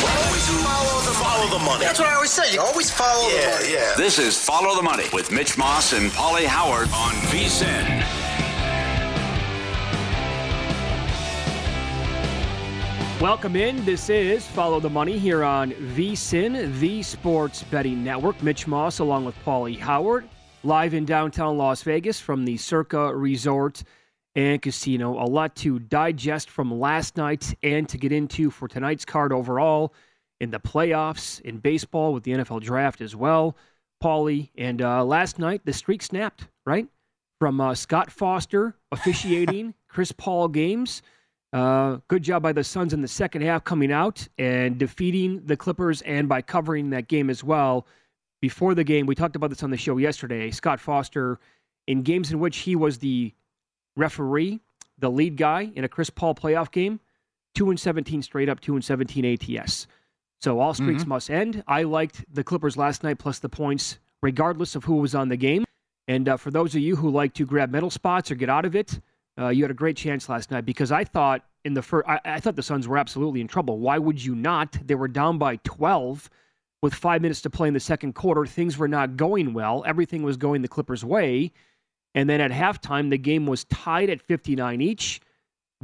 Always follow the, follow the money. That's what I always say. You always follow yeah, the money. Yeah. This is Follow the Money with Mitch Moss and Paulie Howard on VSIN. Welcome in. This is Follow the Money here on VSIN, the Sports Betting Network. Mitch Moss along with Paulie Howard, live in downtown Las Vegas from the Circa Resort and Casino. A lot to digest from last night and to get into for tonight's card overall in the playoffs, in baseball with the NFL draft as well. Paulie, and uh, last night the streak snapped, right? From uh, Scott Foster officiating Chris Paul games. Uh, good job by the Suns in the second half coming out and defeating the Clippers and by covering that game as well. Before the game, we talked about this on the show yesterday. Scott Foster, in games in which he was the referee, the lead guy in a Chris Paul playoff game, 2 and 17 straight up, 2 and 17 ATS. So all streaks Mm-hmm. must end. I liked the Clippers last night plus the points, regardless of who was on the game. And uh, for those of you who like to grab middle spots or get out of it, uh, you had a great chance last night because I thought in the first, I, I thought the Suns were absolutely in trouble. Why would you not? They were down by 12 with five minutes to play in the second quarter. Things were not going well. Everything was going the Clippers' way. And then at halftime, the game was tied at 59 each.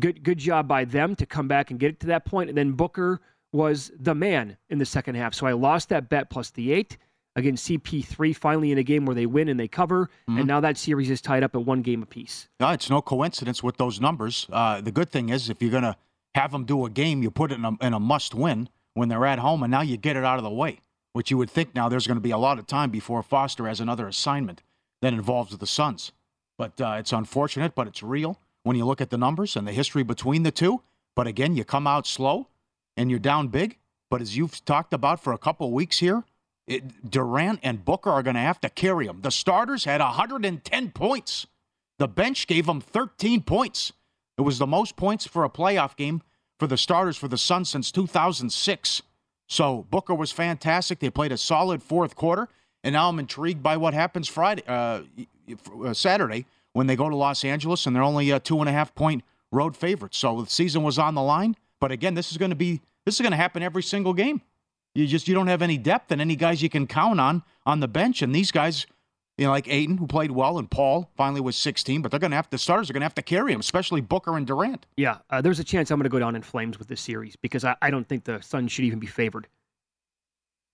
Good, good job by them to come back and get it to that point. And then Booker was the man in the second half. So I lost that bet plus the eight against CP3 finally in a game where they win and they cover. And now that series is tied up at one game apiece. No, it's no coincidence with those numbers. Uh, the good thing is, if you're going to have them do a game, you put it in a, in a must win when they're at home, and now you get it out of the way, which you would think now there's going to be a lot of time before Foster has another assignment that involves the Suns. But uh, it's unfortunate, but it's real when you look at the numbers and the history between the two. But again, you come out slow and you're down big. But as you've talked about for a couple weeks here, it, Durant and Booker are going to have to carry them. The starters had 110 points. The bench gave them 13 points. It was the most points for a playoff game for the starters for the Suns since 2006. So Booker was fantastic. They played a solid fourth quarter, and now I'm intrigued by what happens Friday, uh, Saturday when they go to Los Angeles and they're only a two and a half point road favorites. So the season was on the line. But again, this is going to be this is going to happen every single game. You just you don't have any depth and any guys you can count on on the bench. And these guys, you know, like Ayton, who played well, and Paul finally was 16, but they're going to have the starters are going to have to carry him, especially Booker and Durant. Yeah, uh, there's a chance I'm going to go down in flames with this series because I, I don't think the Suns should even be favored.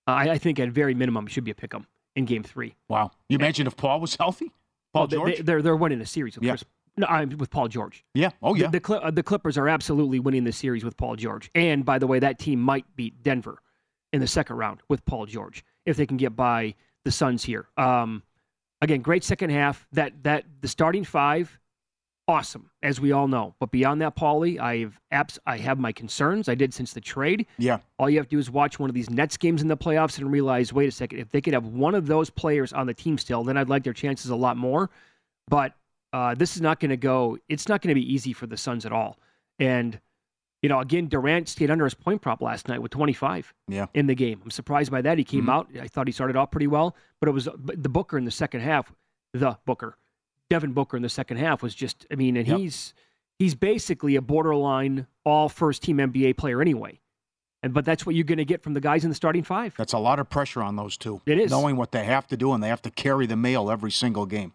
Uh, I, I think at very minimum it should be a pick 'em in Game Three. Wow, you imagine if Paul was healthy, Paul Well, George. They, are they're winning a series with Yeah. Chris No, I'm with Paul George. Yeah. Oh yeah. The, the, uh, the Clippers are absolutely winning the series with Paul George. And by the way, that team might beat Denver in the second round with Paul George if they can get by the Suns here. Um, again, great second half. That that the starting five, awesome as we all know. But beyond that, Paulie, I've apps. I have my concerns. I did since the trade. yeah. All you have to do is watch one of these Nets games in the playoffs and realize, wait a second, if they could have one of those players on the team still, then I'd like their chances a lot more. But uh, this is not going to go. It's not going to be easy for the Suns at all. And you know, again, Durant stayed under his point prop last night with 25 Yeah. in the game. I'm surprised by that. He came Mhm. out. I thought he started off pretty well, but it was the Booker in the second half. The Booker, Devin Booker in the second half was just. I mean, and Yep. he's he's basically a borderline all first team NBA player anyway. And but that's what you're going to get from the guys in the starting five. That's a lot of pressure on those two. It is. knowing what they have to do and they have to carry the mail every single game.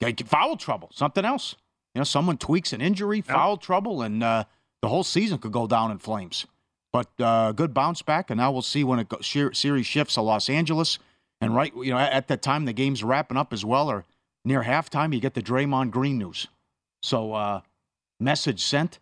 They get foul trouble, something else. You know, someone tweaks an injury, foul trouble, and uh, the whole season could go down in flames. But uh, good bounce back, and now we'll see when it go, series shifts to Los Angeles. And right, you know, at, at that time the game's wrapping up as well, or near halftime, you get the Draymond Green news. So, uh, message sent.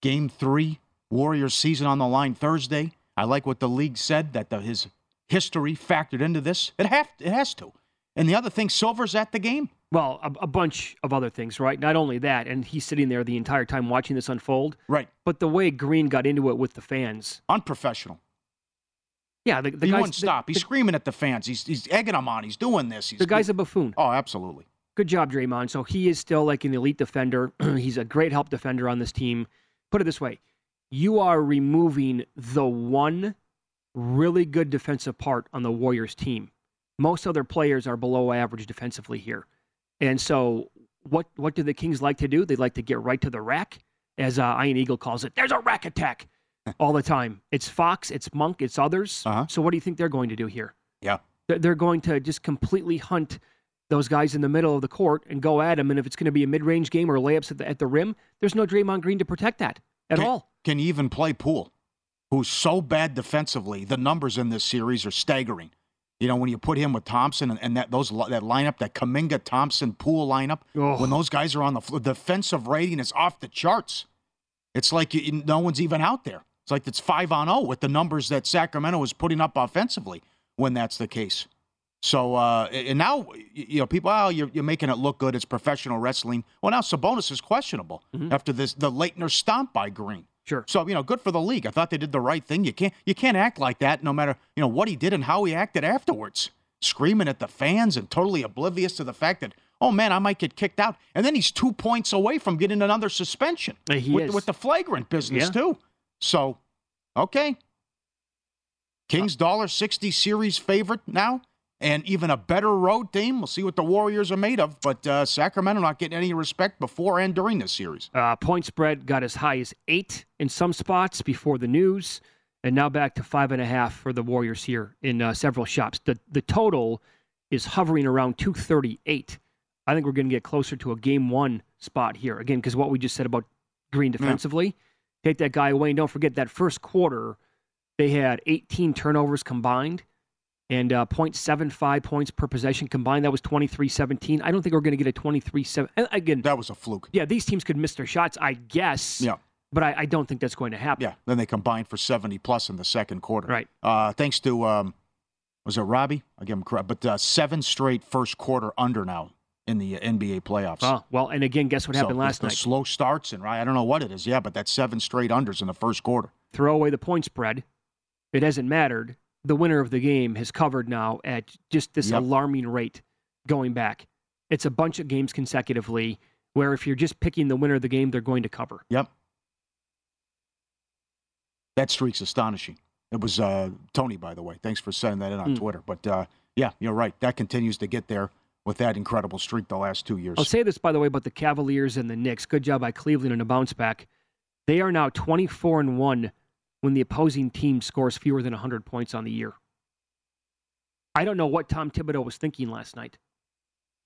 Game three, Warriors season on the line Thursday. I like what the league said that the, his history factored into this. It have it has to. And the other thing, Silver's at the game. Well, a, a bunch of other things, right? Not only that, and he's sitting there the entire time watching this unfold. Right. But the way Green got into it with the fans. Unprofessional. Yeah, the, the he guys, wouldn't stop. The, He's screaming at the fans. He's he's egging them on. He's doing this. He's the guy's a buffoon. Oh, absolutely. Good job, Draymond. So he is still like an elite defender. He's a great help defender on this team. Put it this way you are removing the one really good defensive part on the Warriors team. Most other players are below average defensively here. And so, what, what do the Kings like to do? They like to get right to the rack, as uh, Iron Eagle calls it. There's a rack attack all the time. It's Fox, it's Monk, it's others. Uh-huh. So, what do you think they're going to do here? Yeah. They're- going to just completely hunt those guys in the middle of the court and go at them. And if it's going to be a mid-range game or layups at the, at the rim, there's no Draymond Green to protect that at can, all. Can you even play Poole, who's so bad defensively? The numbers in this series are staggering. You know, when you put him with Thompson and, and that those that lineup, that Kuminga Thompson Poole lineup, Oh. when those guys are on the floor, defensive rating is off the charts. It's like you, no one's even out there. It's like it's five on zero with the numbers that Sacramento is putting up offensively when that's the case. So uh, and now you know people, oh, you're, you're making it look good. It's professional wrestling. Well, now Sabonis is questionable after this the Laettner stomp by Green. Sure. So you know, good for the league. I thought they did the right thing. You can't you can't act like that, no matter you know what he did and how he acted afterwards, screaming at the fans and totally oblivious to the fact that oh man, I might get kicked out. And then he's two points away from getting another suspension with, with the flagrant business Yeah. too. So, okay, Kings dollar sixty series favorite now. And even a better road team. We'll see what the Warriors are made of. But uh, Sacramento not getting any respect before and during this series. Uh, point spread got as high as eight in some spots before the news, and now back to five and a half for the Warriors here in uh, several shops. The the total is hovering around 238. I think we're going to get closer to a game one spot here again because what we just said about Green defensively. Take that guy away, and don't forget that first quarter they had 18 turnovers combined. And uh, 0.75 points per possession combined. That was 23-17. I don't think we're going to get a 23-7. Again, That was a fluke. yeah, these teams could miss their shots, I guess. Yeah. But I, I don't think that's going to happen. Yeah. Then they combined for 70 plus in the second quarter. Right. Uh, thanks to, um, was it Robbie? I give him credit. But uh, seven straight first quarter under now in the uh, NBA playoffs. Oh, well, and again, guess what happened So last the night? slow starts and right. I don't know what it is. Yeah, but that's seven straight unders in the first quarter. Throw away the point spread. It hasn't mattered. The winner of the game has covered now at just this Yep. alarming rate going back. It's a bunch of games consecutively where if you're just picking the winner of the game, they're going to cover. Yep. That streak's astonishing. It was uh, Tony, by the way. Thanks for sending that in on Mm. Twitter. But uh, yeah, you're right. That continues to get there with that incredible streak the last two years. I'll say this, by the way, about the Cavaliers and the Knicks. Good job by Cleveland in a bounce back. They are now 24 and 1 when the opposing team scores fewer than 100 points on the year. I don't know what Tom Thibodeau was thinking last night.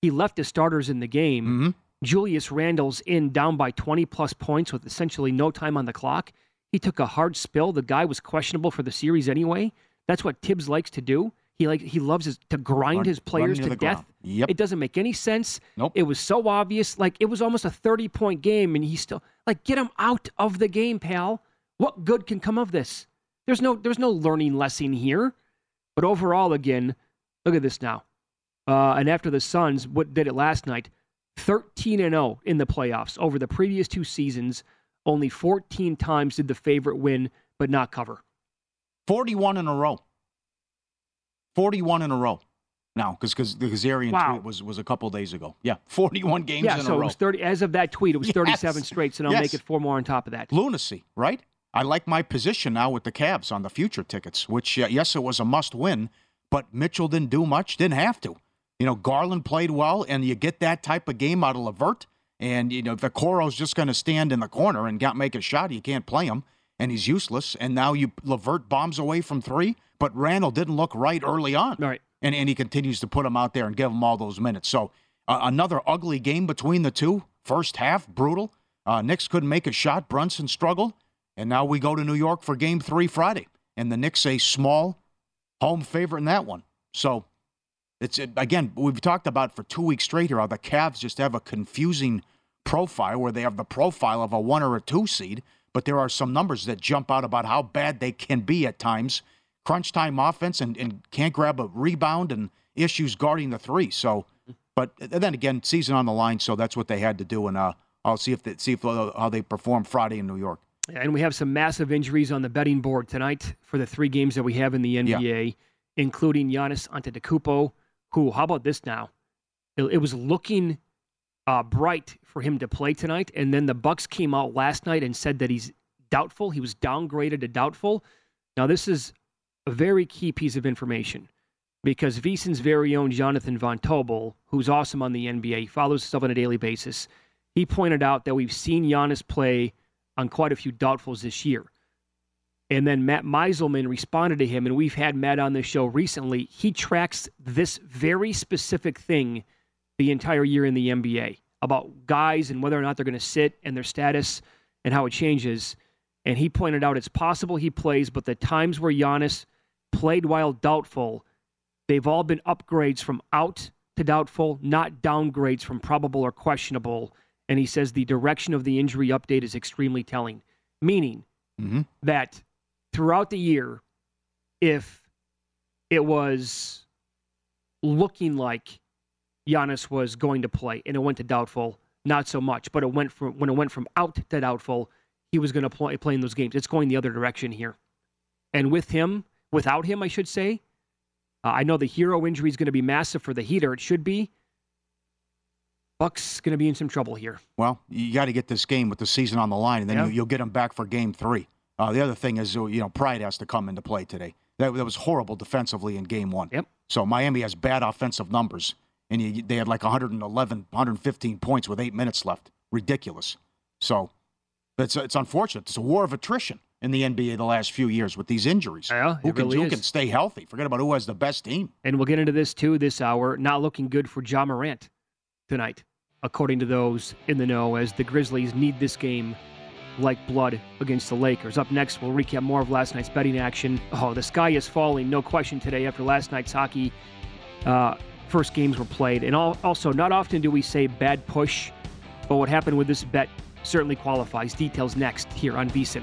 He left his starters in the game. hmm Julius Randle's in down by 20 plus points with essentially no time on the clock. He took a hard spill. The guy was questionable for the series anyway. That's what Thibs likes to do. He like he loves his, to grind Run- his players to death. ground. Yep. It doesn't make any sense. Nope. It was so obvious. Like it was almost a 30 point game, and he still like get him out of the game, pal. What good can come of this? There's no there's no learning lesson here. But overall, again, look at this now. Uh, and after the Suns, what did it last night? 13 and 0 in the playoffs. Over the previous two seasons, only 14 times did the favorite win, but not cover. 41 in a row. 41 in a row. Now, because the Kazarian Wow. tweet was, was a couple days ago. Yeah, 41 games yeah, in so a it was 30. As of that tweet, it was Yes. 37 straight. So now Yes. make it four more on top of that. Lunacy, right? I like my position now with the Cavs on the future tickets, which, uh, yes, it was a must win, but Mitchell didn't do much, didn't have to. You know, Garland played well, and you get that type of game out of LeVert. And, you know, if Okoro's just going to stand in the corner and not make a shot, you can't play him, and he's useless. And now you LeVert bombs away from three, but Randle didn't look right early on. Right. And, and he continues to put him out there and give him all those minutes. So uh, another ugly game between the two. First half, brutal. Uh, Knicks couldn't make a shot. Brunson struggled. And now we go to New York for game three Friday. And the Knicks a small home favorite in that one. So it's again, we've talked about for two weeks straight here how the Cavs just have a confusing profile where they have the profile of a one or a two seed, but there are some numbers that jump out about how bad they can be at times. Crunch time offense and, and can't grab a rebound and issues guarding the three. So, but then again, season on the line, so that's what they had to do. And uh, I'll see if they, see if uh, how they perform Friday in New York. And we have some massive injuries on the betting board tonight for the three games that we have in the NBA, including Giannis Antetokounmpo, who, how about this now? It, it was looking uh, bright for him to play tonight, and then the Bucks came out last night and said that he's doubtful. He was downgraded to doubtful. Now, this is a very key piece of information because VSiN's very own Jonathan Von Tobel, who's awesome on the NBA, he follows stuff on a daily basis. He pointed out that we've seen Giannis play on quite a few doubtfuls this year. And then Matt Meiselman responded to him, and we've had Matt on the show recently. He tracks this very specific thing the entire year in the NBA about guys and whether or not they're going to sit and their status and how it changes. And he pointed out it's possible he plays, but the times where Giannis played while doubtful, they've all been upgrades from out to doubtful, not downgrades from probable or questionable. And he says the direction of the injury update is extremely telling, meaning Mm-hmm. that throughout the year, if it was looking like Giannis was going to play and it went to doubtful, not so much. But it went from when it went from out to doubtful, he was going to play, play in those games. It's going the other direction here. And with him, without him, I should say, uh, I know the Herro injury is going to be massive for the Heater. It should be. Bucks going to be in some trouble here. Well, you got to get this game with the season on the line, and then Yeah. you, you'll get them back for game three. Uh, the other thing is, you know, pride has to come into play today. That, that was horrible defensively in game one. Yep. So Miami has bad offensive numbers, and you, they had like 111, 115 points with eight minutes left. Ridiculous. So it's it's unfortunate. It's a war of attrition in the NBA the last few years with these injuries. Yeah, who can really who can stay healthy? Forget about who has the best team. And we'll get into this too this hour. Not looking good for Ja Morant tonight, according to those in the know, as the Grizzlies need this game like blood against the Lakers. Up next, we'll recap more of last night's betting action. Oh, the sky is falling, no question, today after last night's hockey uh, first games were played. And also, not often do we say bad push, but what happened with this bet certainly qualifies. Details next here on VSIN.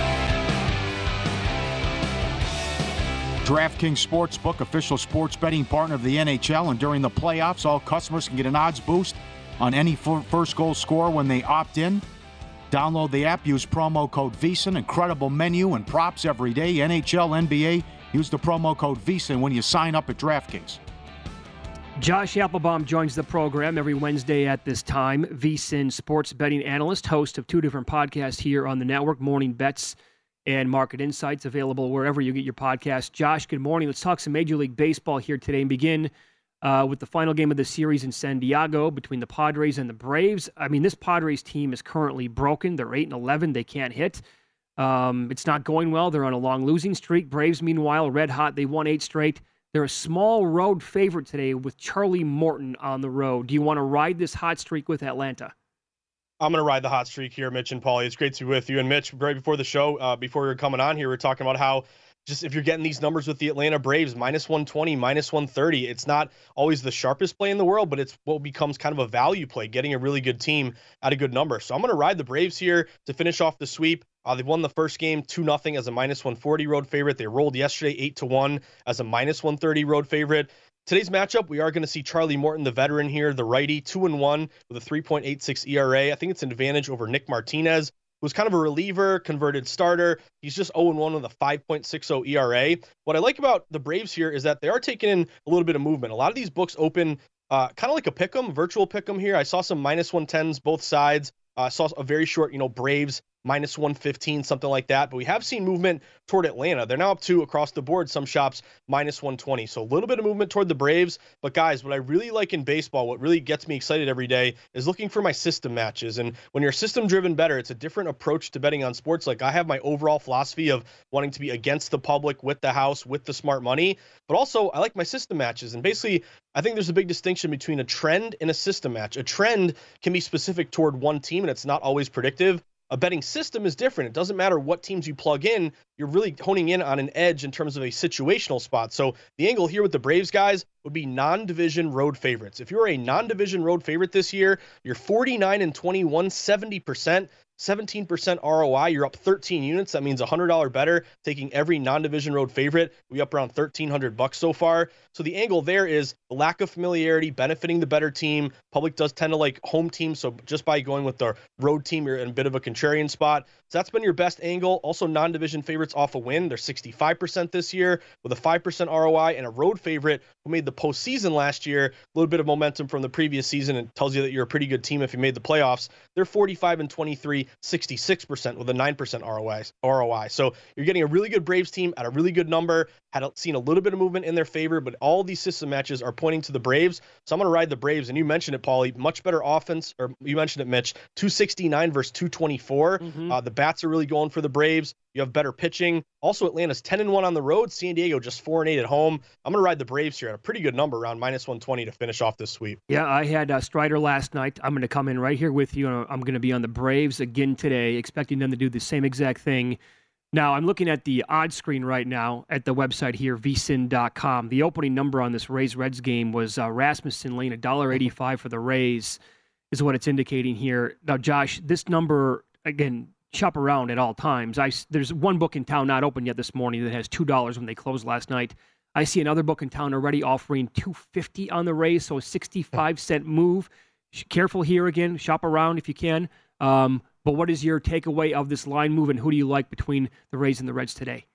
DraftKings Sportsbook, official sports betting partner of the NHL. And during the playoffs, all customers can get an odds boost on any first goal score when they opt in. Download the app, use promo code VSIN. Incredible menu and props every day. NHL, NBA, use the promo code VSIN when you sign up at DraftKings. Josh Applebaum joins the program every Wednesday at this time. VSIN sports betting analyst, host of two different podcasts here on the network, Morning Bets and Market Insights, available wherever you get your podcast. Josh, good morning. Let's talk some Major League Baseball here today and begin uh, with the final game of the series in San Diego between the Padres and the Braves. I mean, this Padres team is currently broken. They're 8 and 11. They can't hit. Um, it's not going well. They're on a long losing streak. Braves, meanwhile, red hot. They won eight straight. They're a small road favorite today with Charlie Morton on the road. Do you want to ride this hot streak with Atlanta? I'm going to ride the hot streak here, Mitch and Paulie. It's great to be with you. And Mitch, right before the show, uh, before we were coming on here, we are talking about how just if you're getting these numbers with the Atlanta Braves, minus 120, minus 130, it's not always the sharpest play in the world, but it's what becomes kind of a value play, getting a really good team at a good number. So I'm going to ride the Braves here to finish off the sweep. Uh, they won the first game 2 0 as a minus 140 road favorite. They rolled yesterday 8 to 1 as a minus 130 road favorite. Today's matchup, we are going to see Charlie Morton, the veteran here, the righty, 2 and 1 with a 3.86 ERA. I think it's an advantage over Nick Martinez, who's kind of a reliever, converted starter. He's just 0 1 with a 5.60 ERA. What I like about the Braves here is that they are taking in a little bit of movement. A lot of these books open uh, kind of like a pick 'em, virtual pick 'em here. I saw some minus 110s both sides. I uh, saw a very short, you know, Braves minus 115, something like that. But we have seen movement toward Atlanta. They're now up to across the board, some shops minus 120. So a little bit of movement toward the Braves. But guys, what I really like in baseball, what really gets me excited every day is looking for my system matches. And when you're system driven better, it's a different approach to betting on sports. Like I have my overall philosophy of wanting to be against the public, with the house, with the smart money. But also, I like my system matches. And basically, I think there's a big distinction between a trend and a system match. A trend can be specific toward one team and it's not always predictive a betting system is different. It doesn't matter what teams you plug in, you're really honing in on an edge in terms of a situational spot. So the angle here with the Braves guys would be non-division road favorites. If you're a non-division road favorite this year, you're 49 and 21, 70%. 17% ROI. You're up 13 units. That means $100 better. Taking every non-division road favorite, we up around 1,300 bucks so far. So the angle there is lack of familiarity benefiting the better team. Public does tend to like home teams, so just by going with the road team, you're in a bit of a contrarian spot. So that's been your best angle. Also, non-division favorites off a win. They're 65% this year with a 5% ROI and a road favorite who made the postseason last year. A little bit of momentum from the previous season and tells you that you're a pretty good team if you made the playoffs. They're 45 and 23 66% with a 9% ROI. ROI. So you're getting a really good Braves team at a really good number. Had seen a little bit of movement in their favor, but all these system matches are pointing to the Braves. So I'm going to ride the Braves. And you mentioned it, Paulie, much better offense, or you mentioned it, Mitch, 269 versus 224. Mm-hmm. Uh, the bats are really going for the Braves. You have better pitching. Also, Atlanta's 10 and 1 on the road. San Diego just 4 and 8 at home. I'm going to ride the Braves here at a pretty good number, around minus 120 to finish off this sweep. Yeah, I had uh, Strider last night. I'm going to come in right here with you. I'm going to be on the Braves again today, expecting them to do the same exact thing. Now, I'm looking at the odd screen right now at the website here, vsin.com. The opening number on this Rays Reds game was uh, Rasmussen Lane, $1.85 for the Rays, is what it's indicating here. Now, Josh, this number, again, shop around at all times. I, there's one book in town not open yet this morning that has $2 when they closed last night. I see another book in town already offering 250 on the Rays, so a 65 cent move. Careful here again. Shop around if you can. Um, but what is your takeaway of this line move, and who do you like between the Rays and the Reds today?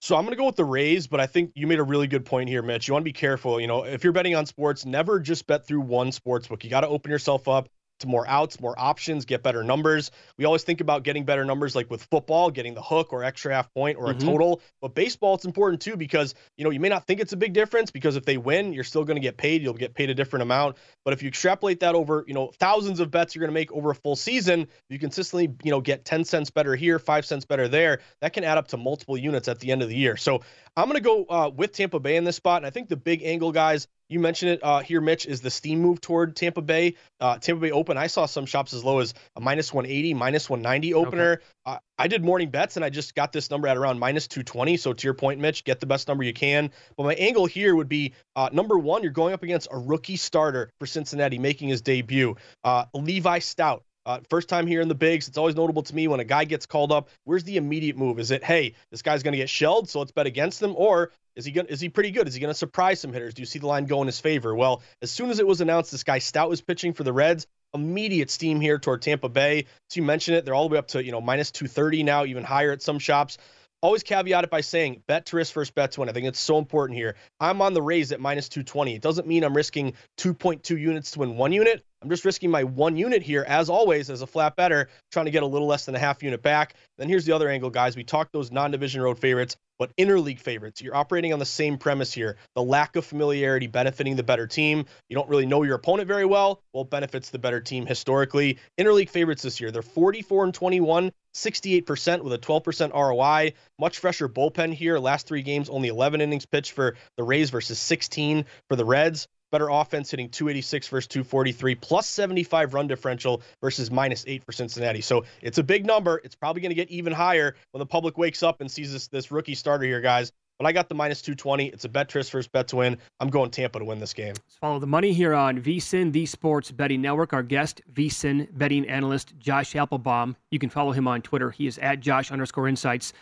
So I'm going to go with the Rays, but I think you made a really good point here, Mitch. You want to be careful. You know, if you're betting on sports, never just bet through one sports book. You got to open yourself up to more outs, more options, get better numbers. We always think about getting better numbers like with football, getting the hook or extra half point or a mm-hmm. total. But baseball, it's important too because, you know, you may not think it's a big difference because if they win, you're still going to get paid. You'll get paid a different amount. But if you extrapolate that over, you know, thousands of bets you're going to make over a full season, you consistently, you know, get 10 cents better here, 5 cents better there. That can add up to multiple units at the end of the year. So I'm going to go uh, with Tampa Bay in this spot. And I think the big angle guys you mentioned it uh, here, Mitch, is the steam move toward Tampa Bay. Uh, Tampa Bay Open. I saw some shops as low as a minus 180, minus 190 opener. Okay. Uh, I did morning bets and I just got this number at around minus 220. So to your point, Mitch, get the best number you can. But my angle here would be uh, number one, you're going up against a rookie starter for Cincinnati making his debut, uh, Levi Stoudt. Uh, first time here in the bigs. It's always notable to me when a guy gets called up. Where's the immediate move? Is it, hey, this guy's going to get shelled, so let's bet against them? Or is he gonna, is he pretty good? Is he going to surprise some hitters? Do you see the line go in his favor? Well, as soon as it was announced this guy Stoudt was pitching for the Reds, immediate steam here toward Tampa Bay. So you mentioned it, they're all the way up to, you know, minus 230 now, even higher at some shops. Always caveat it by saying bet to risk first bet to win. I think it's so important here. I'm on the Rays at minus 220. It doesn't mean I'm risking 2.2 units to win one unit. I'm just risking my one unit here, as always, as a flat better, trying to get a little less than a half unit back. Then here's the other angle, guys. We talked those non division road favorites, but interleague favorites. You're operating on the same premise here. The lack of familiarity benefiting the better team. You don't really know your opponent very well. Well, benefits the better team historically. Interleague favorites this year, they're 44 and 21, 68% with a 12% ROI. Much fresher bullpen here. Last three games, only 11 innings pitched for the Rays versus 16 for the Reds. Better offense hitting 286 versus 243, plus 75 run differential versus minus eight for Cincinnati. So it's a big number. It's probably going to get even higher when the public wakes up and sees this, this rookie starter here, guys. But I got the minus 220. It's a bet Tris first bet to win. I'm going Tampa to win this game. Let's follow the money here on VSIN, the Sports Betting Network. Our guest, VSIN betting analyst Josh Applebaum. You can follow him on Twitter. He is at Josh underscore insights.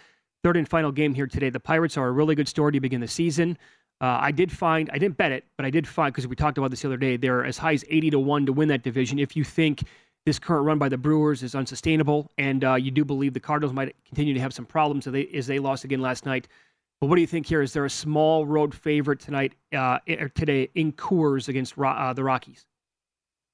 Third and final game here today. The Pirates are a really good story to begin the season. Uh, I did find, I didn't bet it, but I did find, because we talked about this the other day, they're as high as 80 to 1 to win that division. If you think this current run by the Brewers is unsustainable, and uh, you do believe the Cardinals might continue to have some problems as they, as they lost again last night. But what do you think here? Is there a small road favorite tonight, uh, er, today in Coors against uh, the Rockies?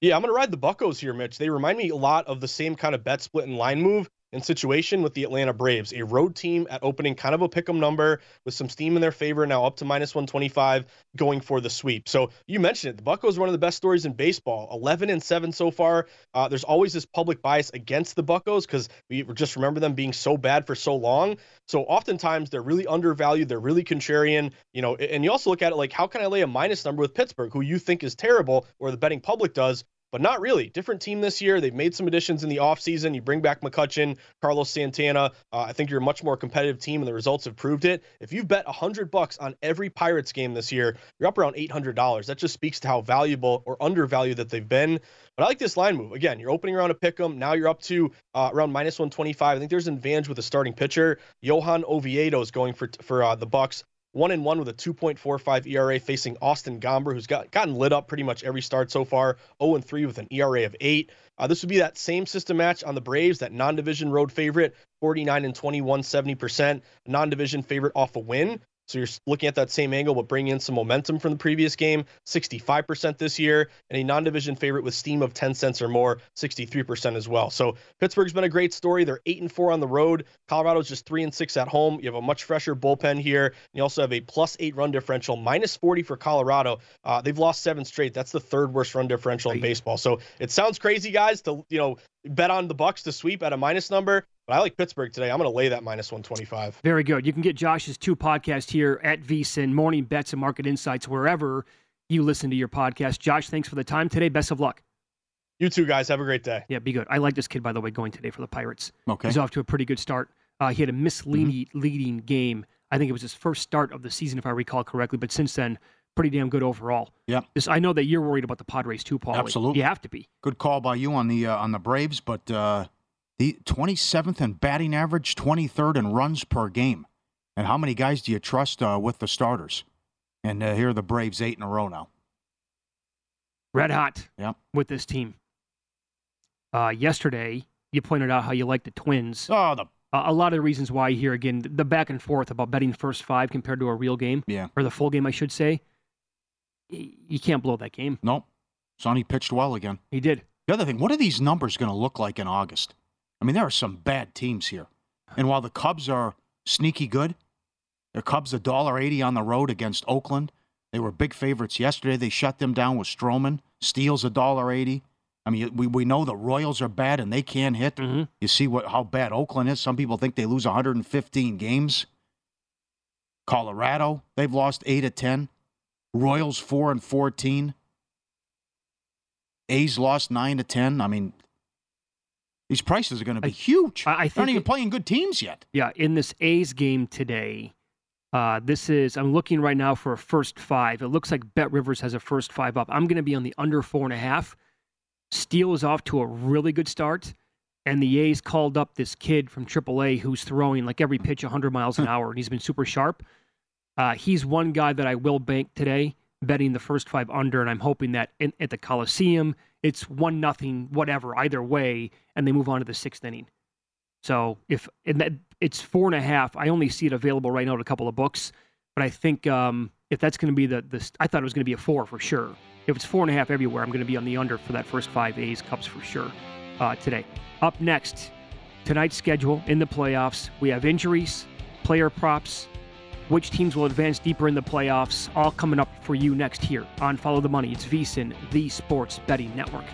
Yeah, I'm going to ride the Buckos here, Mitch. They remind me a lot of the same kind of bet split and line move and situation with the Atlanta Braves, a road team at opening, kind of a pick 'em number with some steam in their favor, now up to minus 125, going for the sweep. So you mentioned it, the Buckos one of the best stories in baseball, 11 and seven so far. Uh, there's always this public bias against the Buckos because we just remember them being so bad for so long. So oftentimes they're really undervalued, they're really contrarian, you know. And you also look at it like, how can I lay a minus number with Pittsburgh, who you think is terrible, or the betting public does? But not really. Different team this year. They've made some additions in the offseason. You bring back McCutchen, Carlos Santana. Uh, I think you're a much more competitive team, and the results have proved it. If you've bet 100 bucks on every Pirates game this year, you're up around $800. That just speaks to how valuable or undervalued that they've been. But I like this line move. Again, you're opening around a pick 'em. Now you're up to uh, around minus 125. I think there's an advantage with the starting pitcher. Johan Oviedo is going for for uh, the Bucs one and one with a 2.45 ERA facing Austin Gomber, who's got gotten lit up pretty much every start so far. 0 and 3 with an ERA of eight. Uh, this would be that same system match on the Braves, that non-division road favorite, 49 and 21, 70%, non-division favorite off a win. So you're looking at that same angle, but bringing in some momentum from the previous game, 65% this year, and a non division favorite with steam of 10 cents or more, 63% as well. So Pittsburgh's been a great story. They're 8 and 4 on the road. Colorado's just 3 and 6 at home. You have a much fresher bullpen here. And you also have a plus 8 run differential, minus 40 for Colorado. Uh, they've lost seven straight. That's the third worst run differential in baseball. So it sounds crazy, guys, to you know bet on the Bucs to sweep at a minus number. But I like Pittsburgh today. I'm going to lay that minus 125. Very good. You can get Josh's two podcasts here at VSIN, Morning Bets and Market Insights, wherever you listen to your podcast. Josh, thanks for the time today. Best of luck. You too, guys. Have a great day. Yeah, be good. I like this kid, by the way, going today for the Pirates. Okay. He's off to a pretty good start. Uh, he had a misleading mm-hmm. leading game. I think it was his first start of the season, if I recall correctly. But since then, pretty damn good overall. Yeah. This, I know that you're worried about the Padres too, Paul. Absolutely. You have to be. Good call by you on the uh, on the Braves, but uh, the 27th in batting average, 23rd in runs per game. And how many guys do you trust uh, with the starters? And uh, here are the Braves eight in a row now. Red hot. Yeah. With this team. Uh, yesterday, you pointed out how you like the Twins. Oh, the uh, a lot of the reasons why here again the back and forth about betting first five compared to a real game. Yeah. Or the full game, I should say you can't blow that game. Nope. Sonny pitched well again. He did. The other thing, what are these numbers going to look like in August? I mean, there are some bad teams here. And while the Cubs are sneaky good, the Cubs a dollar eighty on the road against Oakland. They were big favorites yesterday. They shut them down with Stroman. Steals a dollar eighty. I mean, we, we know the Royals are bad and they can't hit. Mm-hmm. You see what how bad Oakland is. Some people think they lose 115 games. Colorado, they've lost eight of ten. Royals four and fourteen. A's lost nine to ten. I mean, these prices are going to be I, huge. I, I think They're not even it, playing good teams yet. Yeah, in this A's game today, uh, this is I'm looking right now for a first five. It looks like BetRivers has a first five up. I'm going to be on the under four and a half. Steele is off to a really good start, and the A's called up this kid from AAA who's throwing like every pitch 100 miles an hour, and he's been super sharp. Uh, he's one guy that I will bank today, betting the first five under, and I'm hoping that in, at the Coliseum it's one nothing, whatever, either way, and they move on to the sixth inning. So if and that, it's four and a half, I only see it available right now at a couple of books, but I think um, if that's going to be the the, I thought it was going to be a four for sure. If it's four and a half everywhere, I'm going to be on the under for that first five A's Cubs for sure uh, today. Up next, tonight's schedule in the playoffs, we have injuries, player props, which teams will advance deeper in the playoffs, all coming up for you next here on Follow the Money. It's VSIN, the Sports Betting Network.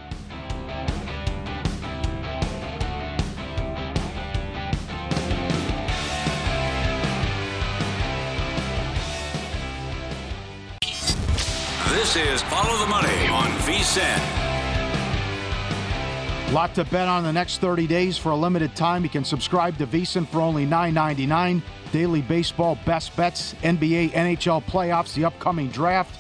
This is Follow the Money on VSIN. Lot to bet on the next 30 days for a limited time. You can subscribe to VSIN for only $9.99 daily baseball best bets, NBA, NHL playoffs, the upcoming draft.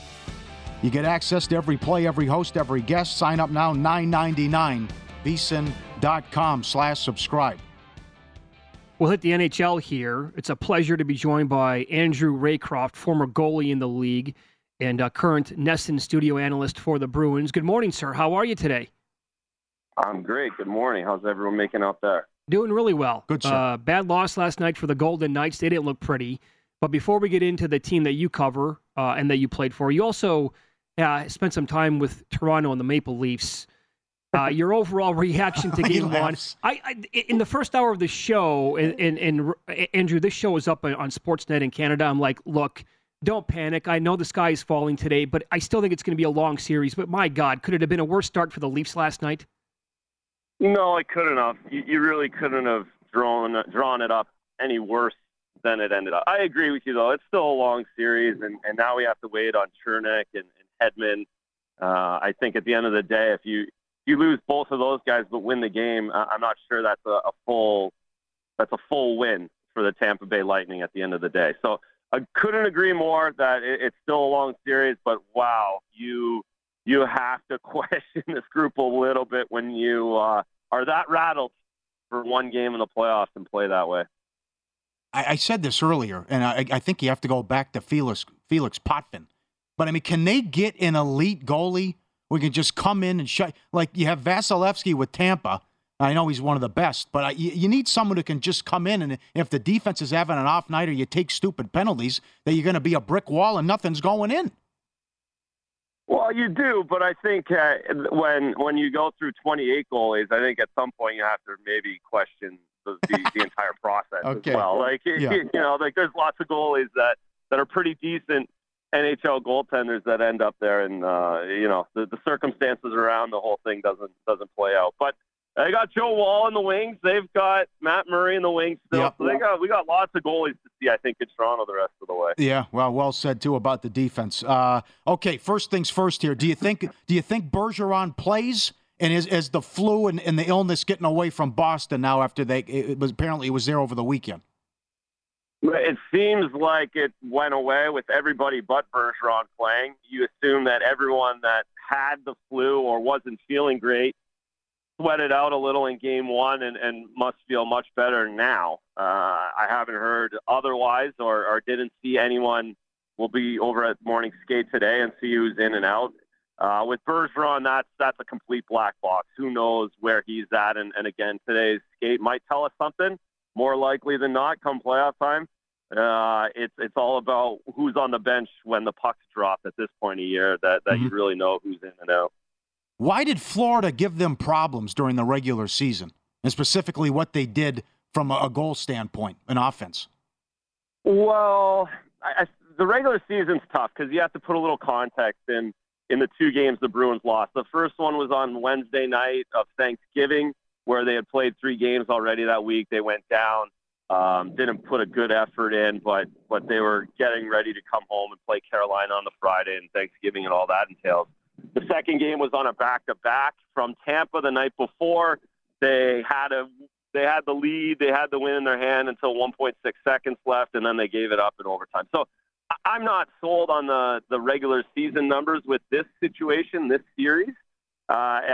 You get access to every play, every host, every guest. Sign up now, $9.99. VSIN.com slash subscribe. We'll hit the NHL here. It's a pleasure to be joined by Andrew Raycroft, former goalie in the league and uh, current NESN studio analyst for the Bruins. Good morning, sir. How are you today? I'm great. Good morning. How's everyone making out there? Doing really well. Good, sir. Uh, bad loss last night for the Golden Knights. They didn't look pretty. But before we get into the team that you cover uh, and that you played for, you also uh, spent some time with Toronto and the Maple Leafs. Uh, your overall reaction to Game One? I, I, in the first hour of the show, and, and, and Andrew, this show is up on Sportsnet in Canada. I'm like, look, don't panic. I know the sky is falling today, but I still think it's going to be a long series. But my God, could it have been a worse start for the Leafs last night? No, I couldn't have. You, you really couldn't have drawn drawn it up any worse than it ended up. I agree with you though. It's still a long series, and, and now we have to wait on Cernak and, and Hedman. Uh, I think at the end of the day, if you you lose both of those guys but win the game, I'm not sure that's a, a full that's a full win for the Tampa Bay Lightning at the end of the day. So I couldn't agree more that it, it's still a long series, but wow, you you have to question this group a little bit when you uh, are that rattled for one game in the playoffs and play that way. I, I said this earlier, and I, I, think you have to go back to Felix Felix Potvin. But I mean, can they get an elite goalie? We can just come in and shut. Like you have Vasilevskiy with Tampa, I know he's one of the best, but I, you, you, need someone who can just come in and if the defense is having an off night or you take stupid penalties, that you're going to be a brick wall and nothing's going in. Well, you do, but I think uh, when when you go through 28 goalies, I think at some point you have to maybe question the, the, the entire process okay. as well. Like yeah. you know, like there's lots of goalies that that are pretty decent NHL goaltenders that end up there, and uh, you know the, the circumstances around the whole thing doesn't doesn't play out. But they got Joe Woll in the wings. They've got Matt Murray in the wings still. Yep. So they got we got lots of goalies to see. I think in Toronto the rest of the way. Yeah, well, well said too about the defense. Uh, okay, first things first here. Do you think do you think Bergeron plays? And is, is the flu and, and the illness getting away from Boston now after they it was apparently it was there over the weekend? It seems like it went away with everybody but Bergeron playing. You assume that everyone that had the flu or wasn't feeling great sweated out a little in game one and, and must feel much better now. Uh, I haven't heard otherwise or, or didn't see anyone. We'll be over at morning skate today and see who's in and out. Uh, with Bergeron, that's that's a complete black box. Who knows where he's at? And, and again, today's skate might tell us something. More likely than not, come playoff time, uh, it's it's all about who's on the bench when the pucks drop at this point of year. That that mm-hmm. you really know who's in and out. Why did Florida give them problems during the regular season, and specifically what they did from a goal standpoint an offense? Well, I, I, the regular season's tough because you have to put a little context in in the two games the Bruins lost. The first one was on Wednesday night of Thanksgiving, where they had played three games already that week. They went down, um, didn't put a good effort in, but but they were getting ready to come home and play Carolina on the Friday and Thanksgiving and all that entails. The second game was on a back-to-back from Tampa the night before. They had a they had the lead, they had the win in their hand until 1.6 seconds left, and then they gave it up in overtime. So I'm not sold on the the regular season numbers with this situation, this series. Uh,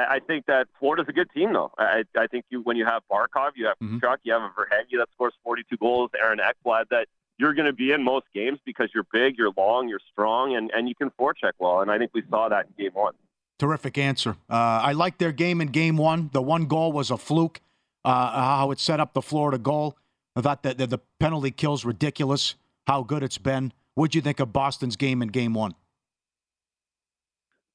I think that Florida's a good team, though. I, I think you when you have Barkov, you have mm-hmm. Tkachuk, you have a Verhaeghe that scores 42 goals, Aaron Ekblad that you're going to be in most games because you're big, you're long, you're strong, and, and you can forecheck well. And I think we saw that in game one. Terrific answer. Uh, I like their game in game one. The one goal was a fluke, uh, how it set up the Florida goal. I thought that the, the penalty kill's ridiculous, how good it's been. What'd you think of Boston's game in game one?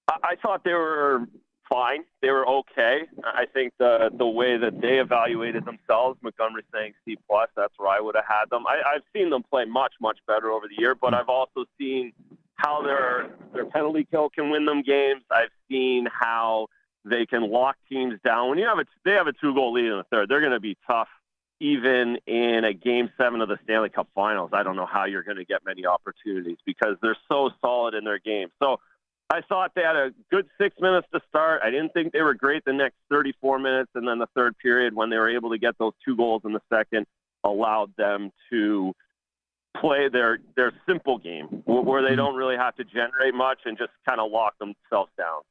I thought they were fine. They were okay. I think the the way that they evaluated themselves, Montgomery saying C plus, that's where I would have had them. I, I've seen them play much much better over the year, but I've also seen how their their penalty kill can win them games. I've seen how they can lock teams down. When you have a they have a two goal lead in the third, they're going to be tough. Even in a game seven of the Stanley Cup Finals, I don't know how you're going to get many opportunities because they're so solid in their game. So I thought they had a good six minutes to start. I didn't think they were great the next 34 minutes, and then the third period, when they were able to get those two goals in the second, allowed them to play their their simple game where they mm-hmm. don't really have to generate much and just kind of lock themselves down.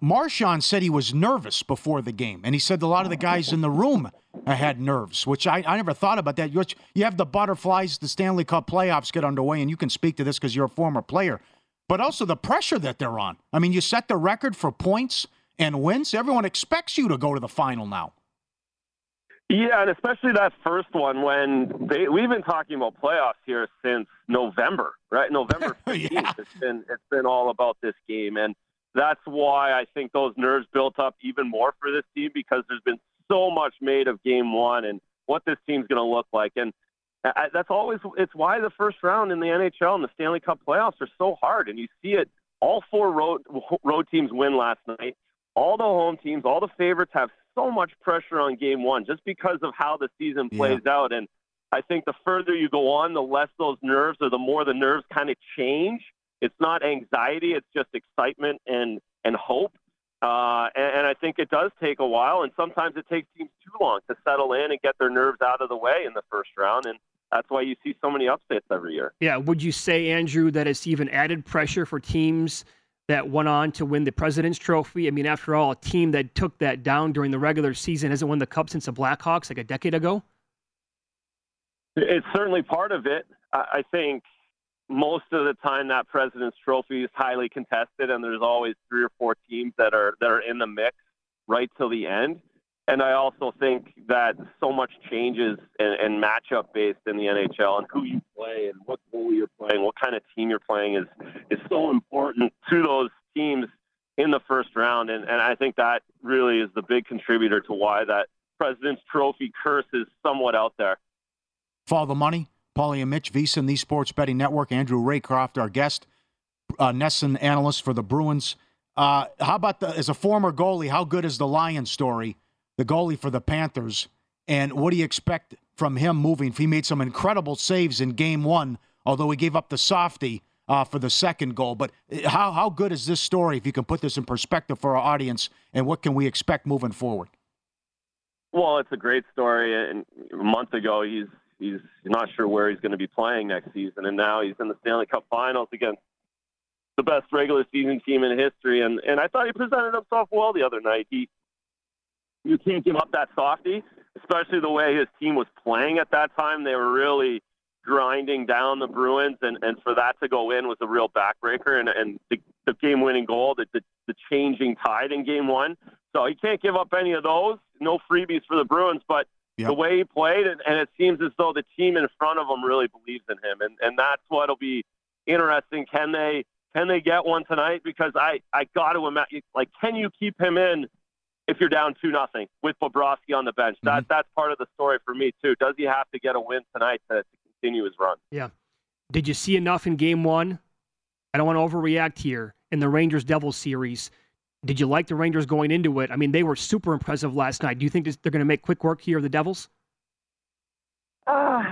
Marchand said he was nervous before the game, and he said a lot of the guys in the room had nerves, which I, I never thought about that. You have the butterflies, the Stanley Cup playoffs get underway, and you can speak to this because you're a former player but also the pressure that they're on. I mean, you set the record for points and wins. Everyone expects you to go to the final now. Yeah, and especially that first one when they, we've been talking about playoffs here since November, right? November 15th. yeah. It's been it's been all about this game, and that's why I think those nerves built up even more for this team because there's been so much made of Game One and what this team's going to look like. And I, that's always it's why the first round in the NHL and the Stanley Cup playoffs are so hard, and you see it. All four road road teams win last night. All the home teams, all the favorites have so much pressure on game one just because of how the season plays yeah. out. And I think the further you go on, the less those nerves or the more the nerves kind of change. It's not anxiety; it's just excitement and and hope. Uh, and, and I think it does take a while, and sometimes it takes teams too long to settle in and get their nerves out of the way in the first round. And that's why you see so many upsets every year. Yeah. Would you say, Andrew, that it's even added pressure for teams that went on to win the President's Trophy? I mean, after all, a team that took that down during the regular season hasn't won the Cup since the Blackhawks like a decade ago? It's certainly part of it. I think most of the time that President's Trophy is highly contested, and there's always three or four teams that are that are in the mix right till the end. And I also think that so much changes and, and matchup based in the NHL and who you play and what goalie you're playing, what kind of team you're playing is is so important to those teams in the first round. And, and I think that really is the big contributor to why that President's Trophy curse is somewhat out there. Follow the money. Paulie and Mitch VSiN, the Sports Betting Network. Andrew Raycroft, our guest, uh, NESN analyst for the Bruins. Uh, how about the, as a former goalie, how good is the Lyon story, the goalie for the Panthers? And what do you expect from him moving? He made some incredible saves in game one, although he gave up the softie uh, for the second goal. But uh, how, how good is this story, if you can put this in perspective for our audience, and what can we expect moving forward? Well, it's a great story. And a month ago, he's he's not sure where he's going to be playing next season, and now he's in the Stanley Cup Finals against the best regular season team in history. And and I thought he presented himself well the other night. He you can't give up that softie, especially the way his team was playing at that time. They were really grinding down the Bruins, and, and for that to go in was a real backbreaker and, and the, the game winning goal, the, the, the changing tide in game one. So he can't give up any of those. No freebies for the Bruins, but yep. the way he played, and, and it seems as though the team in front of him really believes in him, and, and that's what'll be interesting. Can they can they get one tonight? Because I I got to imagine, like, can you keep him in if you're down two nothing with Bobrovsky on the bench? Mm-hmm. That that's part of the story for me too. Does he have to get a win tonight to, to continue his run? Yeah. Did you see enough in Game One? I don't want to overreact here in the Rangers Devils series. Did you like the Rangers going into it? I mean, they were super impressive last night. Do you think they're going to make quick work here of the Devils? Uh,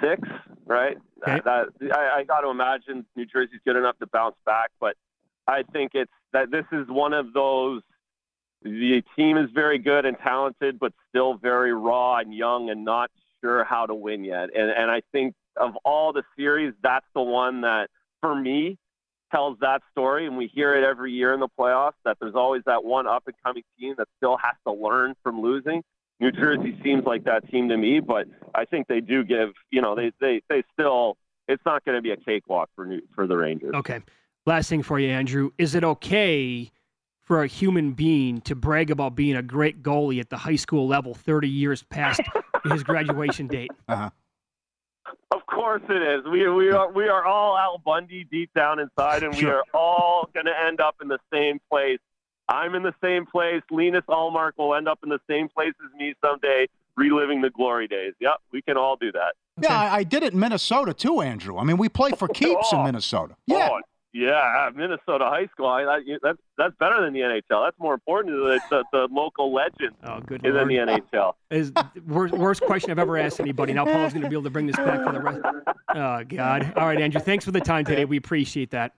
six, right? Okay. That, I, I got to imagine New Jersey's good enough to bounce back, but I think it's that this is one of those. The team is very good and talented, but still very raw and young and not sure how to win yet. And and I think of all the series, that's the one that for me tells that story, and we hear it every year in the playoffs that there's always that one up and coming team that still has to learn from losing. New Jersey seems like that team to me, but I think they do give, you know, they they they still it's not going to be a cakewalk for New, for the Rangers. Okay. Last thing for you, Andrew, is it okay for a human being to brag about being a great goalie at the high school level 30 years past his graduation date? Uh-huh. Of course it is. We we are we are all Al Bundy deep down inside, and sure. we are all going to end up in the same place. I'm in the same place. Linus Ullmark will end up in the same place as me someday, reliving the glory days. Yep, we can all do that. Yeah, I, I did it in Minnesota too, Andrew. I mean, we play for keeps oh, in Minnesota. Yeah. Oh, yeah, Minnesota high school. I, I, that's that's better than the NHL. That's more important to the, the, the local legend oh, good than the NHL. Is worst, worst question I've ever asked anybody. Now Paul's going to be able to bring this back for the rest. Oh God! All right, Andrew. Thanks for the time today. We appreciate that.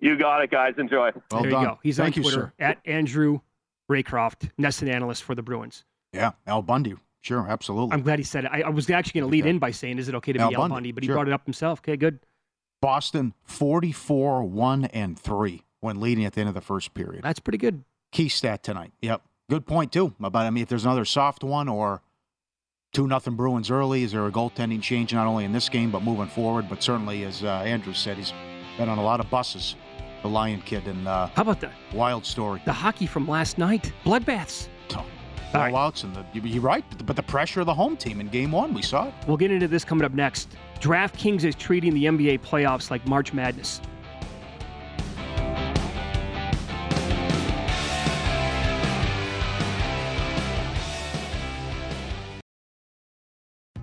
You got it, guys. Enjoy. Well there done. you go. He's Thank on Twitter you, at Andrew Raycroft, NESN analyst for the Bruins. Yeah, Al Bundy. Sure, absolutely. I'm glad he said it. I, I was actually going to lead in by saying, "Is it okay to Al be Bundy, Al Bundy?" But he sure. brought it up himself. Okay, good. Boston 44 1 and 3 when leading at the end of the first period. That's pretty good. Key stat tonight. Yep. Good point, too. About, I mean, if there's another soft one or 2 nothing Bruins early, is there a goaltending change not only in this game but moving forward? But certainly, as uh, Andrew said, he's been on a lot of buses, the Lyon Kid. And uh, How about the wild story? The hockey from last night. Bloodbaths. Oh, blowouts and the you're right, but the pressure of the home team in game one, we saw it. We'll get into this coming up next. DraftKings is treating the NBA playoffs like March Madness.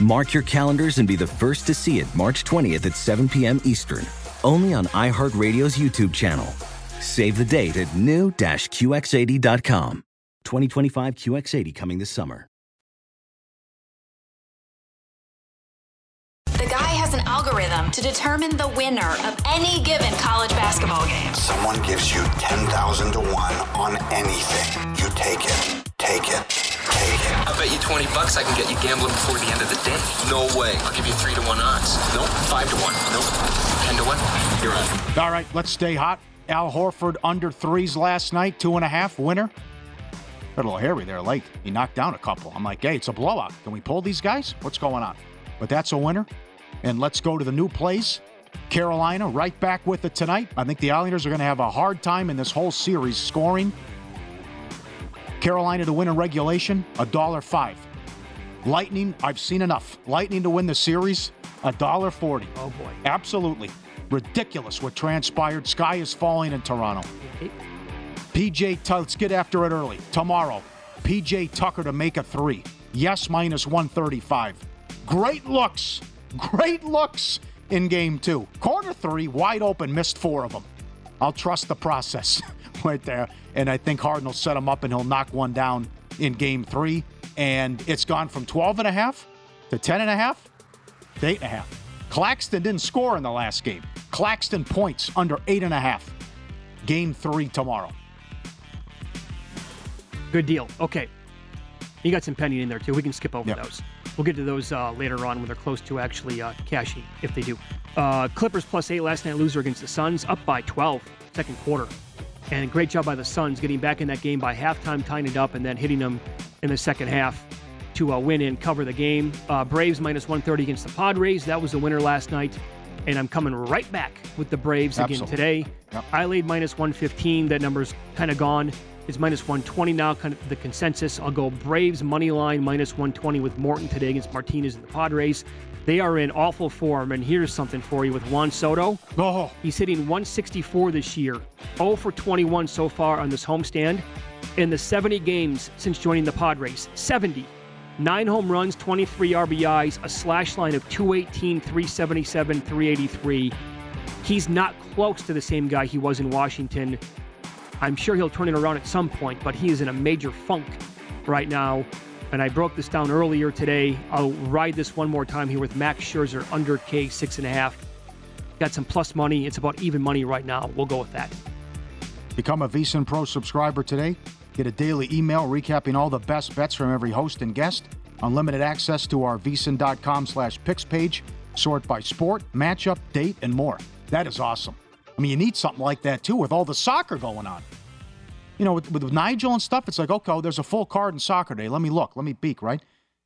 Mark your calendars and be the first to see it March 20th at 7 p.m. Eastern, only on iHeartRadio's YouTube channel. Save the date at new-QX80.com. 2025 QX80 coming this summer. The guy has an algorithm to determine the winner of any given college basketball game. Someone gives you 10,000 to 1 on anything. You take it. Take it. Take it. I bet you 20 bucks I can get you gambling before the end of the day. No way. I'll give you 3 to 1 odds. Nope. 5 to 1. Nope. 10 to 1. You're on. All right, let's stay hot. Al Horford under threes last night, two and a half winner. Got a little hairy there late. He knocked down a couple. I'm like, hey, it's a blowout. Can we pull these guys? What's going on? But that's a winner. And let's go to the new place. Carolina right back with it tonight. I think the Islanders are going to have a hard time in this whole series scoring. Carolina to win in regulation, a dollar five. Lightning, I've seen enough. Lightning to win the series, a dollar forty. Oh boy. Absolutely. Ridiculous what transpired. Sky is falling in Toronto. PJ, let's get after it early. Tomorrow, PJ Tucker to make a three. Yes, minus 135. Great looks. Great looks in game two. Corner three, wide open, missed four of them. I'll trust the process right there. And I think Harden will set him up and he'll knock one down in game three. And it's gone from 12 and a half to 10 and a half to eight and a half. Claxton didn't score in the last game. Claxton points under eight and a half. Game three tomorrow. Good deal. Okay. You got some pending in there too. We can skip over those. We'll get to those uh, later on when they're close to actually uh, cashing, if they do. Uh, Clippers plus eight last night loser against the Suns, up by 12, second quarter. And great job by the Suns getting back in that game by halftime, tying it up, and then hitting them in the second half to uh, win and cover the game. Uh, Braves minus 130 against the Padres. That was the winner last night. And I'm coming right back with the Braves again today. Yep. I laid minus 115. That number's kind of gone. It's minus 120 now, kind of the consensus. I'll go Braves money line minus 120 with Morton today against Martinez and the Padres. They are in awful form, and here's something for you with Juan Soto. Oh. He's hitting 164 this year, 0 for 21 so far on this homestand. In the 70 games since joining the Padres, 70. Nine home runs, 23 RBIs, a slash line of 218, 377, 383. He's not close to the same guy he was in Washington. I'm sure he'll turn it around at some point, but he is in a major funk right now. And I broke this down earlier today. I'll ride this one more time here with Max Scherzer under K six and a half. Got some plus money. It's about even money right now. We'll go with that. Become a VSiN Pro subscriber today. Get a daily email recapping all the best bets from every host and guest. Unlimited access to our VSiN.com slash picks page. Sort by sport, matchup, date, and more. That is awesome. I mean, you need something like that too with all the soccer going on. You know, with, with Nigel and stuff, it's like, okay, oh, there's a full card in soccer day. Let me look. Let me peek, right?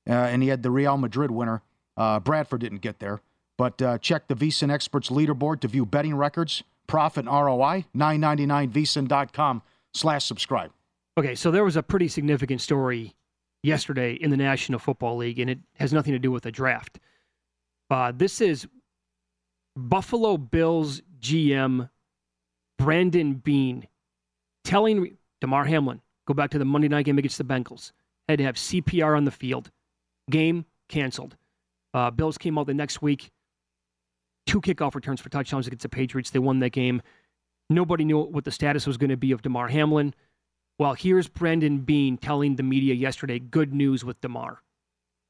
Uh, and he had the Real Madrid winner. Uh, Bradford didn't get there. But uh, check the VSiN Experts leaderboard to view betting records, profit, and ROI. 999vsin.com slash subscribe. Okay, so there was a pretty significant story yesterday in the National Football League, and it has nothing to do with the draft. Uh, this is Buffalo Bills GM Brandon Beane telling Damar Hamlin, go back to the Monday night game against the Bengals, had to have CPR on the field. Game canceled. Uh, Bills came out the next week, two kickoff returns for touchdowns against the Patriots. They won that game. Nobody knew what the status was going to be of Damar Hamlin. Well, here's Brandon Beane telling the media yesterday good news with Damar.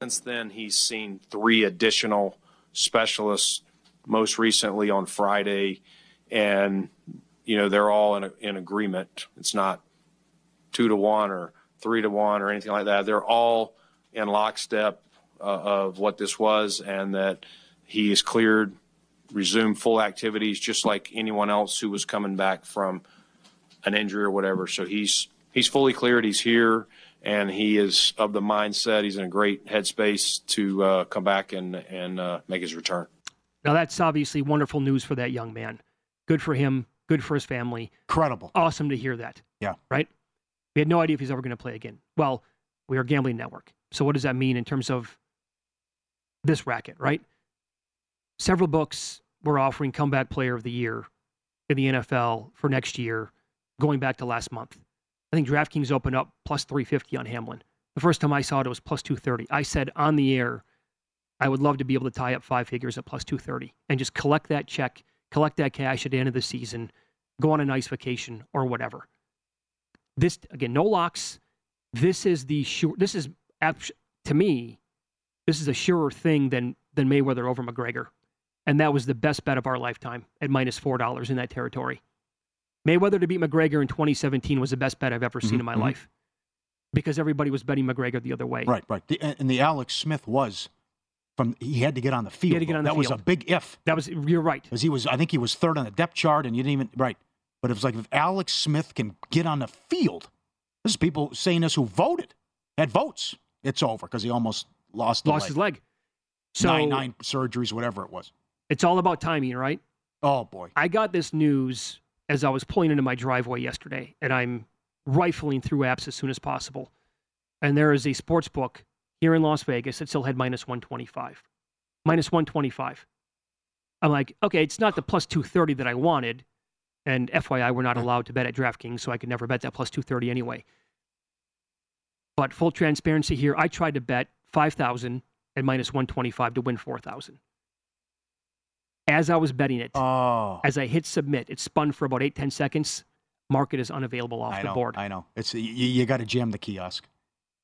Since then, he's seen three additional specialists, most recently on Friday, and you know they're all in, a, in agreement. It's not two to one or three to one or anything like that. They're all in lockstep uh, of what this was, and that he is cleared, resumed full activities, just like anyone else who was coming back from an injury or whatever. So he's he's fully cleared. He's here, and he is of the mindset. He's in a great headspace to uh, come back and and uh, make his return. Now that's obviously wonderful news for that young man. Good for him. Good for his family. Incredible. Awesome to hear that. Yeah. Right. We had no idea if he's ever going to play again. Well, we are a gambling network. So what does that mean in terms of this racket? Right. Several books were offering comeback player of the year in the NFL for next year, going back to last month. I think DraftKings opened up plus 350 on Hamlin. The first time I saw it, it was plus 230. I said on the air, I would love to be able to tie up five figures at plus 230 and just collect that check, collect that cash at the end of the season, go on a nice vacation or whatever. This, again, no locks. This is the sure, this is, to me, this is a surer thing than, than Mayweather over McGregor. And that was the best bet of our lifetime at minus $4 in that territory. Mayweather to beat McGregor in 2017 was the best bet I've ever seen Mhm, in my mhm. life because everybody was betting McGregor the other way. Right, right. The, and the Alex Smith was from he had to get on the field. had to get on the that was a big if. That was you're right. Because he was I think he was third on the depth chart and you didn't even right. But it was like if Alex Smith can get on the field, this is people saying this who voted, had votes. It's over because he almost lost Lost leg. his leg. So nine nine surgeries, whatever it was. it's all about timing, right? Oh boy. I got this news as I was pulling into my driveway yesterday, and I'm rifling through apps as soon as possible. And there is a sports book here in Las Vegas that still had minus 125. Minus 125. I'm like, okay, it's not the plus 230 that I wanted. And FYI, we're not hmm. allowed to bet at DraftKings, so I could never bet that plus 230 anyway. But full transparency here, I tried to bet 5,000 at minus 125 to win 4,000. As I was betting it, Oh. as I hit submit, it spun for about eight, 10 seconds. Market is unavailable off I the know, board. I know. It's you, you got to jam the kiosk.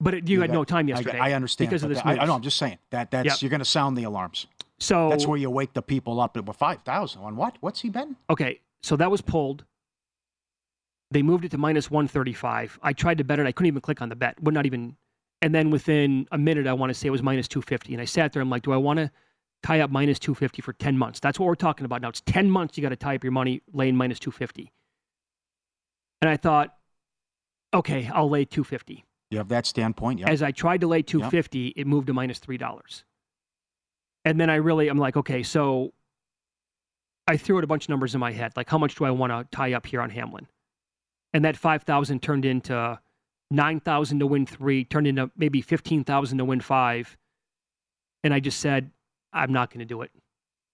But it, you, had got- no time yesterday. I, understand because of this that- I, I know. I'm just saying that that's Yep. you're going to sound the alarms. So That's where you wake the people up. With five thousand on what? What's he betting? Okay, so that was pulled. They moved it to minus 135. I tried to bet it. I couldn't even click on the bet. Would not even. And then within a minute, I want to say it was minus 250. And I sat there. I'm like, do I want to tie up minus 250 for 10 months? That's what we're talking about now. It's 10 months. You got to tie up your money laying minus 250. And I thought, okay, I'll lay 250. You have that standpoint. Yeah. As I tried to lay 250, it moved to minus three dollars. And then I really, I'm like, okay, so I threw out a bunch of numbers in my head, like how much do I want to tie up here on Hamlin? And that five thousand turned into nine thousand to win three, turned into maybe fifteen thousand to win five. And I just said, I'm not going to do it.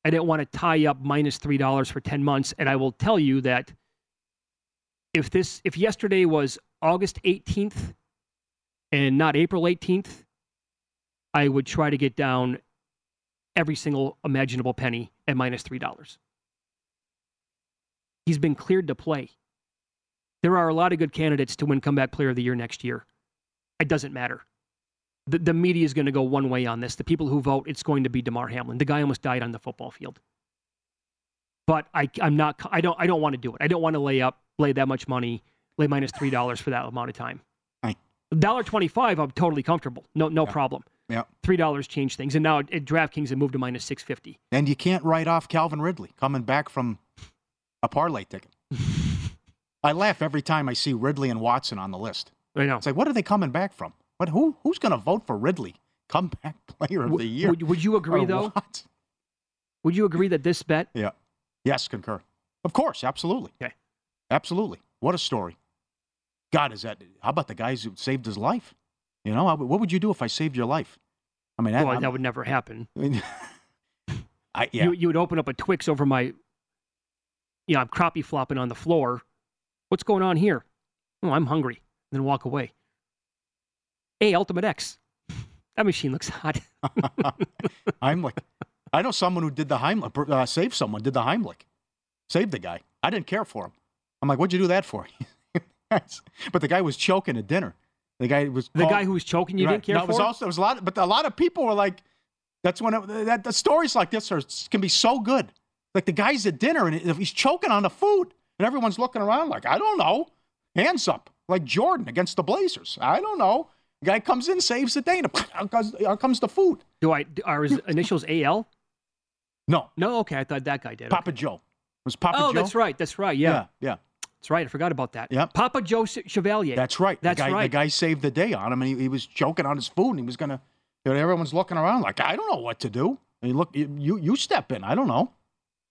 I didn't want to tie up minus three dollars for ten months. And I will tell you that if this, if yesterday was August 18th and not April 18th, I would try to get down every single imaginable penny at minus $3. He's been cleared to play. There are a lot of good candidates to win comeback player of the year next year. It doesn't matter. The, the media is going to go one way on this. The people who vote, it's going to be Damar Hamlin. The guy almost died on the football field. But I, I'm not. I don't. I don't want to do it. I don't want to lay up, lay that much money, lay minus three dollars for that amount of time. Right. Dollar twenty-five. I'm totally comfortable. No, no problem. Yeah. Three dollars change things, and now at, DraftKings it moved to minus six fifty. And you can't write off Calvin Ridley coming back from a parlay ticket. I laugh every time I see Ridley and Watson on the list. I know. It's like, what are they coming back from? What? Who? Who's going to vote for Ridley? Comeback player of W- the year. Would, would you agree though? what? Would you agree that this bet? Yeah. Yes, concur. Of course, absolutely. Okay. Absolutely. What a story. God, is that? How about the guys who saved his life? You know, I- what would you do if I saved your life? I mean, Well, I'm- that would never happen. I, yeah. You, you would open up a Twix over my you know, I'm crappie flopping on the floor. What's going on here? Oh, I'm hungry. And then walk away. Hey, Ultimate X. That machine looks hot. I'm like, I know someone who did the Heimlich, uh, saved someone, did the Heimlich, saved the guy. I didn't care for him. I'm like, what'd you do that for? But the guy was choking at dinner. The guy was the called, guy who was choking. You right. didn't care no, for. It was also it was a lot, but a lot of people were like, "That's when it, that the stories like this are can be so good." Like the guy's at dinner and he's choking on the food, and everyone's looking around like, "I don't know." Hands up, like Jordan against the Blazers. I don't know. The guy comes in, saves the day, and out comes, out comes the food. Do I are his initials AL? No, no. Okay, I thought that guy did. Papa okay. Joe. It was Papa oh, Joe? that's right. That's right. Yeah. yeah, yeah. That's right. I forgot about that. Yeah. Papa Joe Chevalier. That's right. That's the guy, right. The guy saved the day on him, and he, he was choking on his food, and he was gonna. You know, everyone's looking around like, I don't know what to do. And you look, you you step in. I don't know.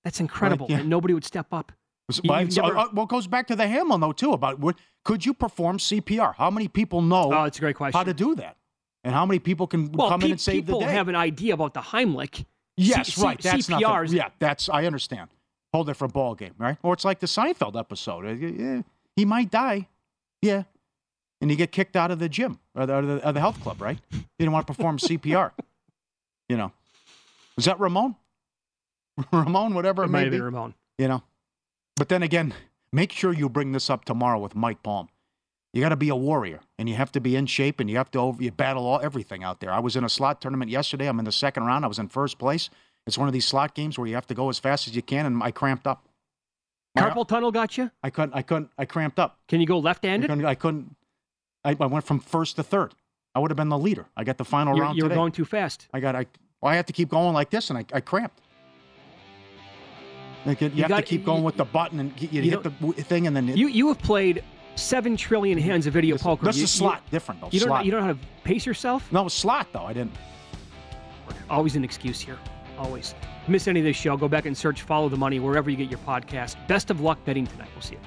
That's incredible. Like, yeah. And nobody would step up. So, You- so, never- uh, well, it goes back to the Hamlin though too about what could you perform CPR? How many people know? Oh, it's a great question. How to do that, and how many people can well, come in and save the day? people have an idea about the Heimlich. Yes, C- C- right. That's CPRs. nothing. Yeah, that's I understand. Whole different ball game, right? Or it's like the Seinfeld episode. Uh, yeah, he might die. Yeah, and you get kicked out of the gym or the, or the, or the health club, right? You didn't want to perform CPR. You know, was that Ramon? Ramon, whatever it, It may be. Ramon. You know, but then again, make sure you bring this up tomorrow with Mike Palm. You got to be a warrior, and you have to be in shape, and you have to over, you battle all everything out there. I was in a slot tournament yesterday. I'm in the second round. I was in first place. It's one of these slot games where you have to go as fast as you can, and I cramped up. My- Carpal tunnel got you? I couldn't. I couldn't. I cramped up. Can you go left-handed? couldn't. I, couldn't I, I went from first to third. I would have been the leader. I got the final You're, round you're today. going too fast. I got. I. Well, I had to keep going like this, and I, I cramped. Like you, You have got- to keep going with the button, and you, you hit the thing, and then it, You you have played seven trillion hands of video poker. This You- is slot different though. You, you don't you don't know how to pace yourself. No, slot though. I didn't. Always an excuse here. Always. Miss any of this show? Go back and search "Follow the Money" wherever you get your podcast. Best of luck betting tonight. We'll see you.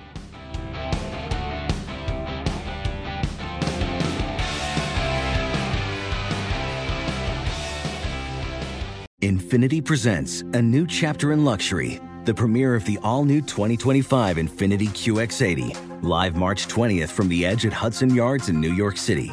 Infiniti presents a new chapter in luxury, the premiere of the all new 2025 Infiniti QX80, live March 20th from the edge at Hudson Yards in New York City,